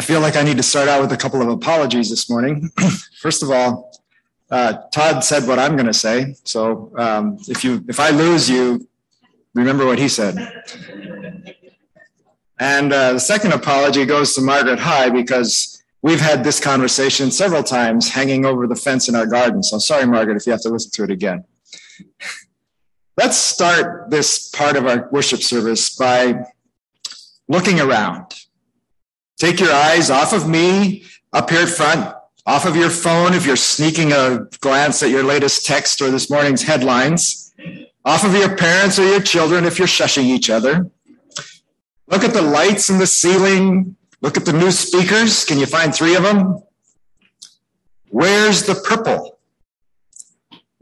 I feel like I need to start out with a couple of apologies this morning. First of all, uh, Todd said what I'm going to say, so um, if you if I lose you, remember what he said. And uh, the second apology goes to Margaret High because we've had this conversation several times hanging over the fence in our garden. So I'm sorry, Margaret, if you have to listen to it again. Let's start this part of our worship service by looking around. Take your eyes off of me up here at front, off of your phone if you're sneaking a glance at your latest text or this morning's headlines, off of your parents or your children if you're shushing each other. Look at the lights in the ceiling. Look at the new speakers. Can you find three of them? Where's the purple?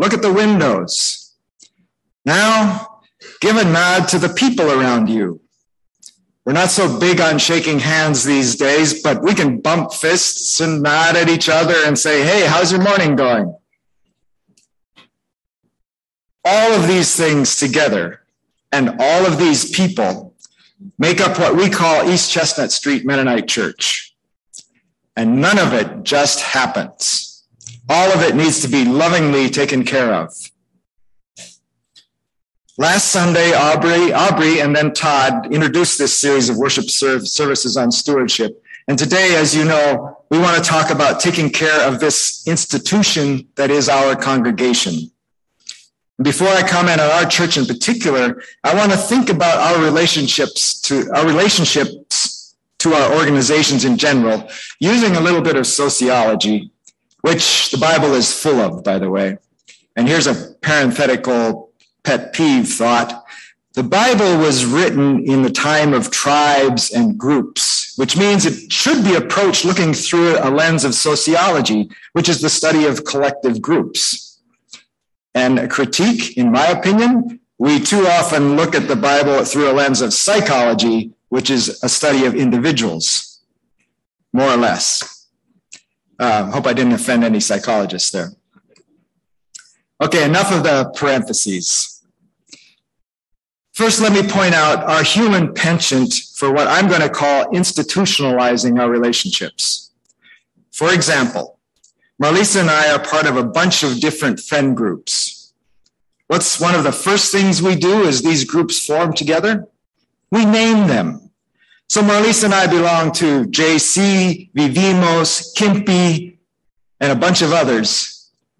Look at the windows. Now, give a nod to the people around you. We're not so big on shaking hands these days, but we can bump fists and nod at each other and say, hey, how's your morning going? All of these things together and all of these people make up what we call East Chestnut Street Mennonite Church. And none of it just happens. All of it needs to be lovingly taken care of. Last Sunday, Aubrey, Aubrey and then Todd introduced this series of worship services on stewardship. And today, as you know, we want to talk about taking care of this institution that is our congregation. Before I comment on our church in particular, I want to think about our relationships to our relationships to our organizations in general, using a little bit of sociology, which the Bible is full of, by the way. And here's a parenthetical pet peeve thought. The Bible was written in the time of tribes and groups, which means it should be approached looking through a lens of sociology, which is the study of collective groups. And a critique, in my opinion, we too often look at the Bible through a lens of psychology, which is a study of individuals, more or less. Uh, hope I didn't offend any psychologists there. Okay, enough of the parentheses. First, let me point out our human penchant for what I'm going to call institutionalizing our relationships. For example, Marlisa and I are part of a bunch of different friend groups. What's one of the first things we do as these groups form together? We name them. So Marlisa and I belong to JC, Vivimos, Kimpy, and a bunch of others.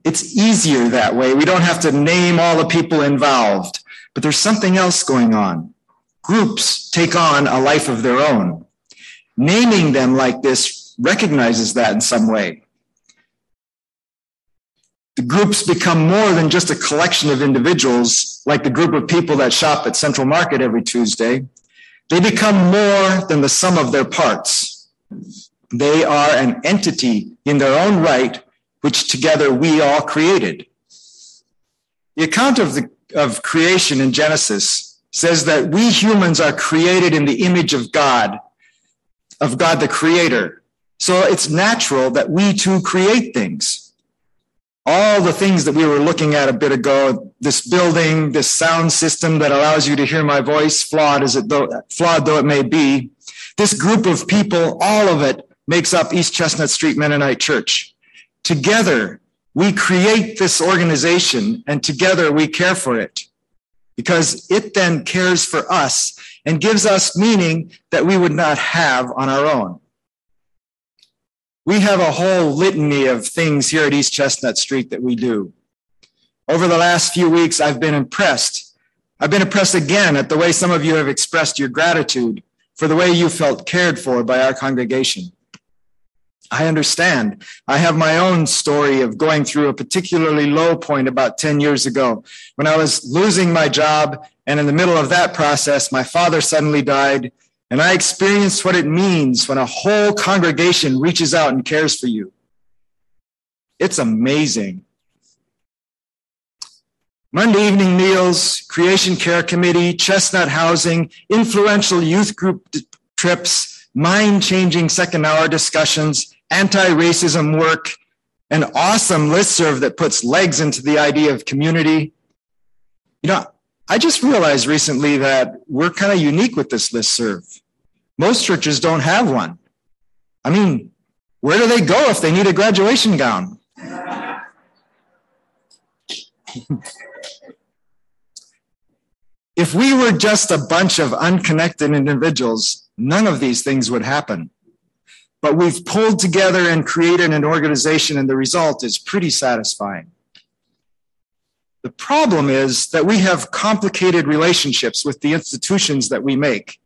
It's easier that way. We don't have to name all the people involved. But there's something else going on. Groups take on a life of their own. Naming them like this recognizes that in some way. The groups become more than just a collection of individuals, like the group of people that shop at Central Market every Tuesday. They become more than the sum of their parts. They are an entity in their own right, which together we all created. The account of the of creation in Genesis says that we humans are created in the image of God, of God the creator. So it's natural that we too create things. All the things that we were looking at a bit ago, this building, this sound system that allows you to hear my voice, flawed as it though, flawed though it may be, this group of people, all of it makes up East Chestnut Street Mennonite Church. Together, we create this organization and together we care for it because it then cares for us and gives us meaning that we would not have on our own. We have a whole litany of things here at East Chestnut Street that we do. Over the last few weeks, I've been impressed. I've been impressed again at the way some of you have expressed your gratitude for the way you felt cared for by our congregation. I understand. I have my own story of going through a particularly low point about 10 years ago when I was losing my job. And in the middle of that process, my father suddenly died. And I experienced what it means when a whole congregation reaches out and cares for you. It's amazing. Monday evening meals, Creation Care Committee, Chestnut Housing, influential youth group trips, mind changing second hour discussions, anti-racism work, an awesome listserv that puts legs into the idea of community. You know, I just realized recently that we're kind of unique with this listserv. Most churches don't have one. I mean, where do they go if they need a graduation gown? if we were just a bunch of unconnected individuals, none of these things would happen. But we've pulled together and created an organization, and the result is pretty satisfying. The problem is that we have complicated relationships with the institutions that we make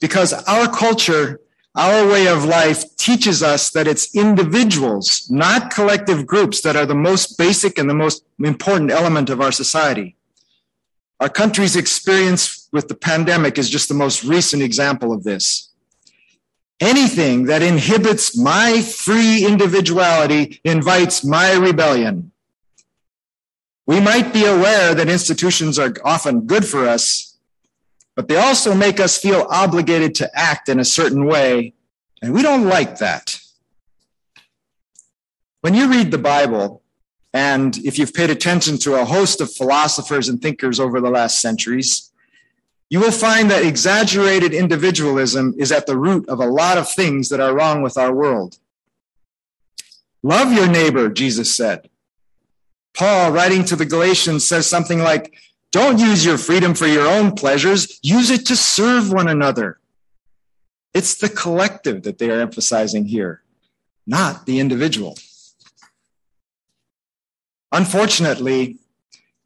because our culture, our way of life teaches us that it's individuals, not collective groups, that are the most basic and the most important element of our society. Our country's experience with the pandemic is just the most recent example of this. Anything that inhibits my free individuality invites my rebellion. We might be aware that institutions are often good for us, but they also make us feel obligated to act in a certain way, and we don't like that. When you read the Bible, and if you've paid attention to a host of philosophers and thinkers over the last centuries, you will find that exaggerated individualism is at the root of a lot of things that are wrong with our world. Love your neighbor, Jesus said. Paul, writing to the Galatians, says something like, Don't use your freedom for your own pleasures, use it to serve one another. It's the collective that they are emphasizing here, not the individual. Unfortunately,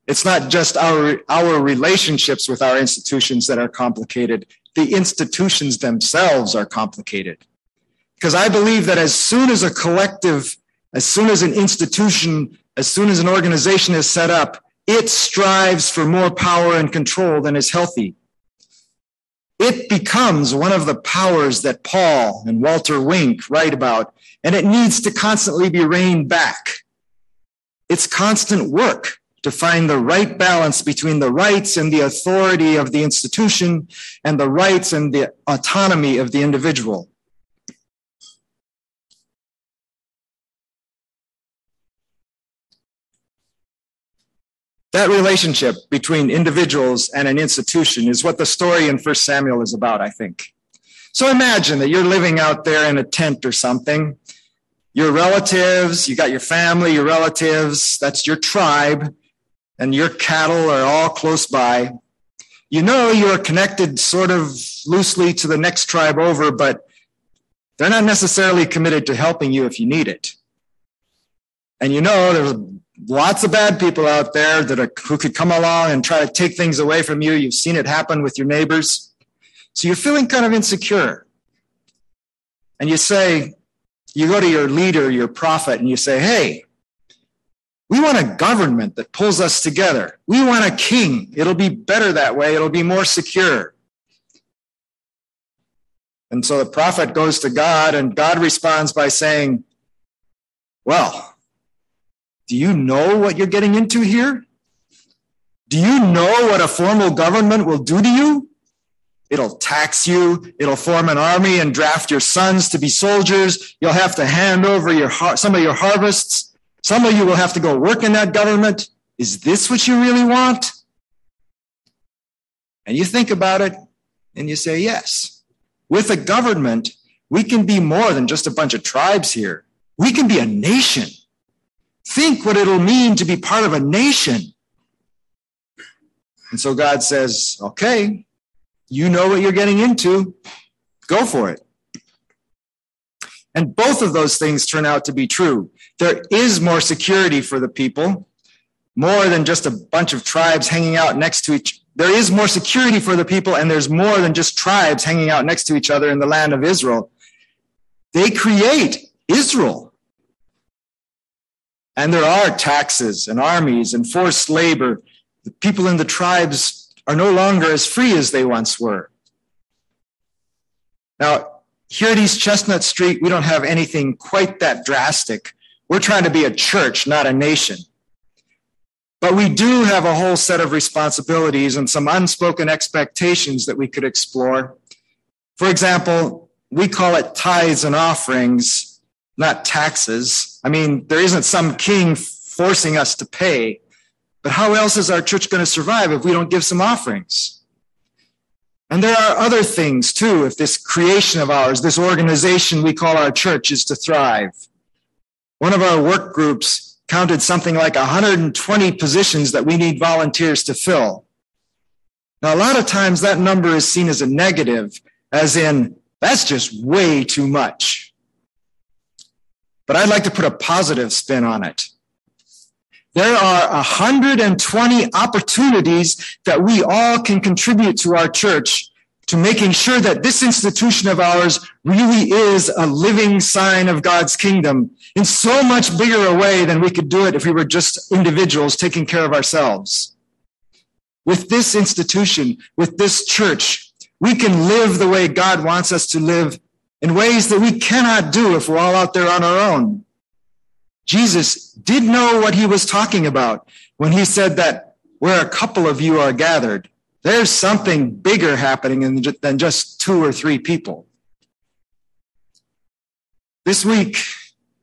it's not just our, our relationships with our institutions that are complicated. The institutions themselves are complicated. Because I believe that as soon as a collective, as soon as an institution, as soon as an organization is set up, it strives for more power and control than is healthy. It becomes one of the powers that Paul and Walter Wink write about, and it needs to constantly be reined back. It's constant work to find the right balance between the rights and the authority of the institution and the rights and the autonomy of the individual. That relationship between individuals and an institution is what the story in First Samuel is about, I think. So imagine that you're living out there in a tent or something, your relatives, you got your family, your relatives, that's your tribe, and your cattle are all close by. You know you're connected sort of loosely to the next tribe over, but they're not necessarily committed to helping you if you need it. And you know there's lots of bad people out there that are, who could come along and try to take things away from you. You've seen it happen with your neighbors. So you're feeling kind of insecure. And you say, you go to your leader, your prophet, and you say, Hey, we want a government that pulls us together. We want a king. It'll be better that way. It'll be more secure. And so the prophet goes to God, and God responds by saying, Well, do you know what you're getting into here? Do you know what a formal government will do to you? It'll tax you. It'll form an army and draft your sons to be soldiers. You'll have to hand over your some of your harvests. Some of you will have to go work in that government. Is this what you really want? And you think about it and you say, yes. With a government, we can be more than just a bunch of tribes here. We can be a nation. Think what it'll mean to be part of a nation. And so God says, okay, you know what you're getting into. Go for it. And both of those things turn out to be true. There is more security for the people, more than just a bunch of tribes hanging out next to each. There is more security for the people, and there's more than just tribes hanging out next to each other in the land of Israel. They create Israel. And there are taxes and armies and forced labor. The people in the tribes are no longer as free as they once were. Now, here at East Chestnut Street, we don't have anything quite that drastic. We're trying to be a church, not a nation. But we do have a whole set of responsibilities and some unspoken expectations that we could explore. For example, we call it tithes and offerings, not taxes. I mean, there isn't some king forcing us to pay. But how else is our church going to survive if we don't give some offerings? And there are other things too, if this creation of ours, this organization we call our church is to thrive. One of our work groups counted something like 120 positions that we need volunteers to fill. Now, a lot of times that number is seen as a negative, as in, that's just way too much. But I'd like to put a positive spin on it. There are 120 opportunities that we all can contribute to our church to making sure that this institution of ours really is a living sign of God's kingdom in so much bigger a way than we could do it if we were just individuals taking care of ourselves. With this institution, with this church, we can live the way God wants us to live in ways that we cannot do if we're all out there on our own. Jesus did know what he was talking about when he said that where a couple of you are gathered, there's something bigger happening than just two or three people. This week,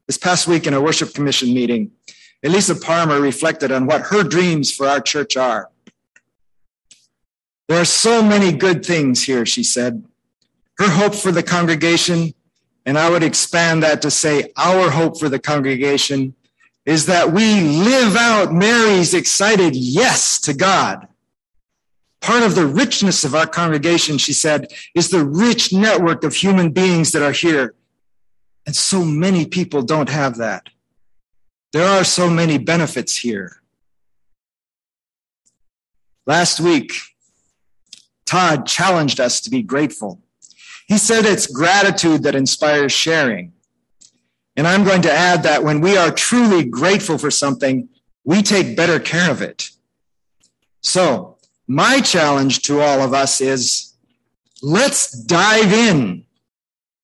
this past week in a worship commission meeting, Elisa Palmer reflected on what her dreams for our church are. There are so many good things here, she said. Her hope for the congregation, and I would expand that to say our hope for the congregation, is that we live out Mary's excited yes to God. Part of the richness of our congregation, she said, is the rich network of human beings that are here. And so many people don't have that. There are so many benefits here. Last week, Todd challenged us to be grateful. He said it's gratitude that inspires sharing. And I'm going to add that when we are truly grateful for something, we take better care of it. So, my challenge to all of us is let's dive in.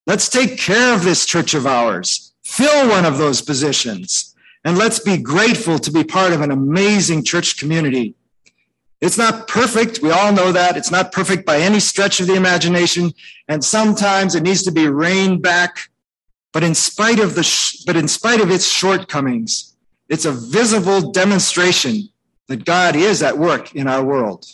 Let's take care of this church of ours, fill one of those positions, and let's be grateful to be part of an amazing church community it's not perfect. We all know that. It's not perfect by any stretch of the imagination. And sometimes it needs to be reined back. But in spite of the, sh- but in spite of its shortcomings, it's a visible demonstration that God is at work in our world.